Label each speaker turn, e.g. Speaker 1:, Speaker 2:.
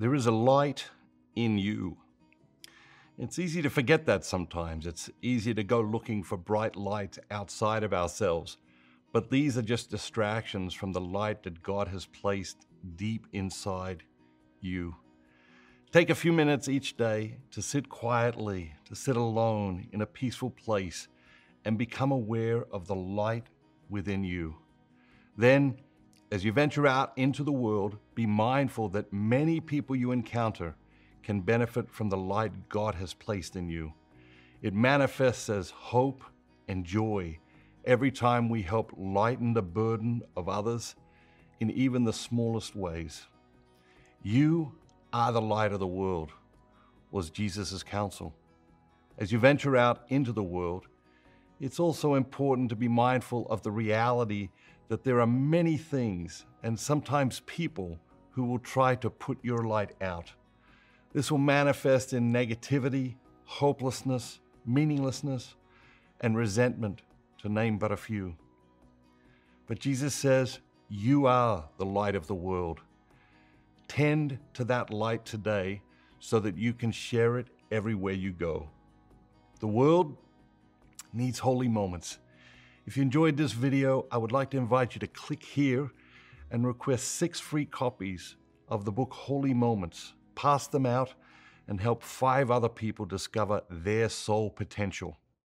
Speaker 1: There is a light in you. It's easy to forget that sometimes. It's easy to go looking for bright lights outside of ourselves. But these are just distractions from the light that God has placed deep inside you. Take a few minutes each day to sit quietly, to sit alone in a peaceful place, and become aware of the light within you. Then, as you venture out into the world, be mindful that many people you encounter can benefit from the light God has placed in you. It manifests as hope and joy every time we help lighten the burden of others in even the smallest ways. You are the light of the world, was Jesus' counsel. As you venture out into the world, it's also important to be mindful of the reality that there are many things and sometimes people who will try to put your light out. This will manifest in negativity, hopelessness, meaninglessness, and resentment, to name but a few. But Jesus says, You are the light of the world. Tend to that light today so that you can share it everywhere you go. The world needs holy moments. If you enjoyed this video, I would like to invite you to click here and request six free copies of the book Holy Moments. Pass them out and help five other people discover their soul potential.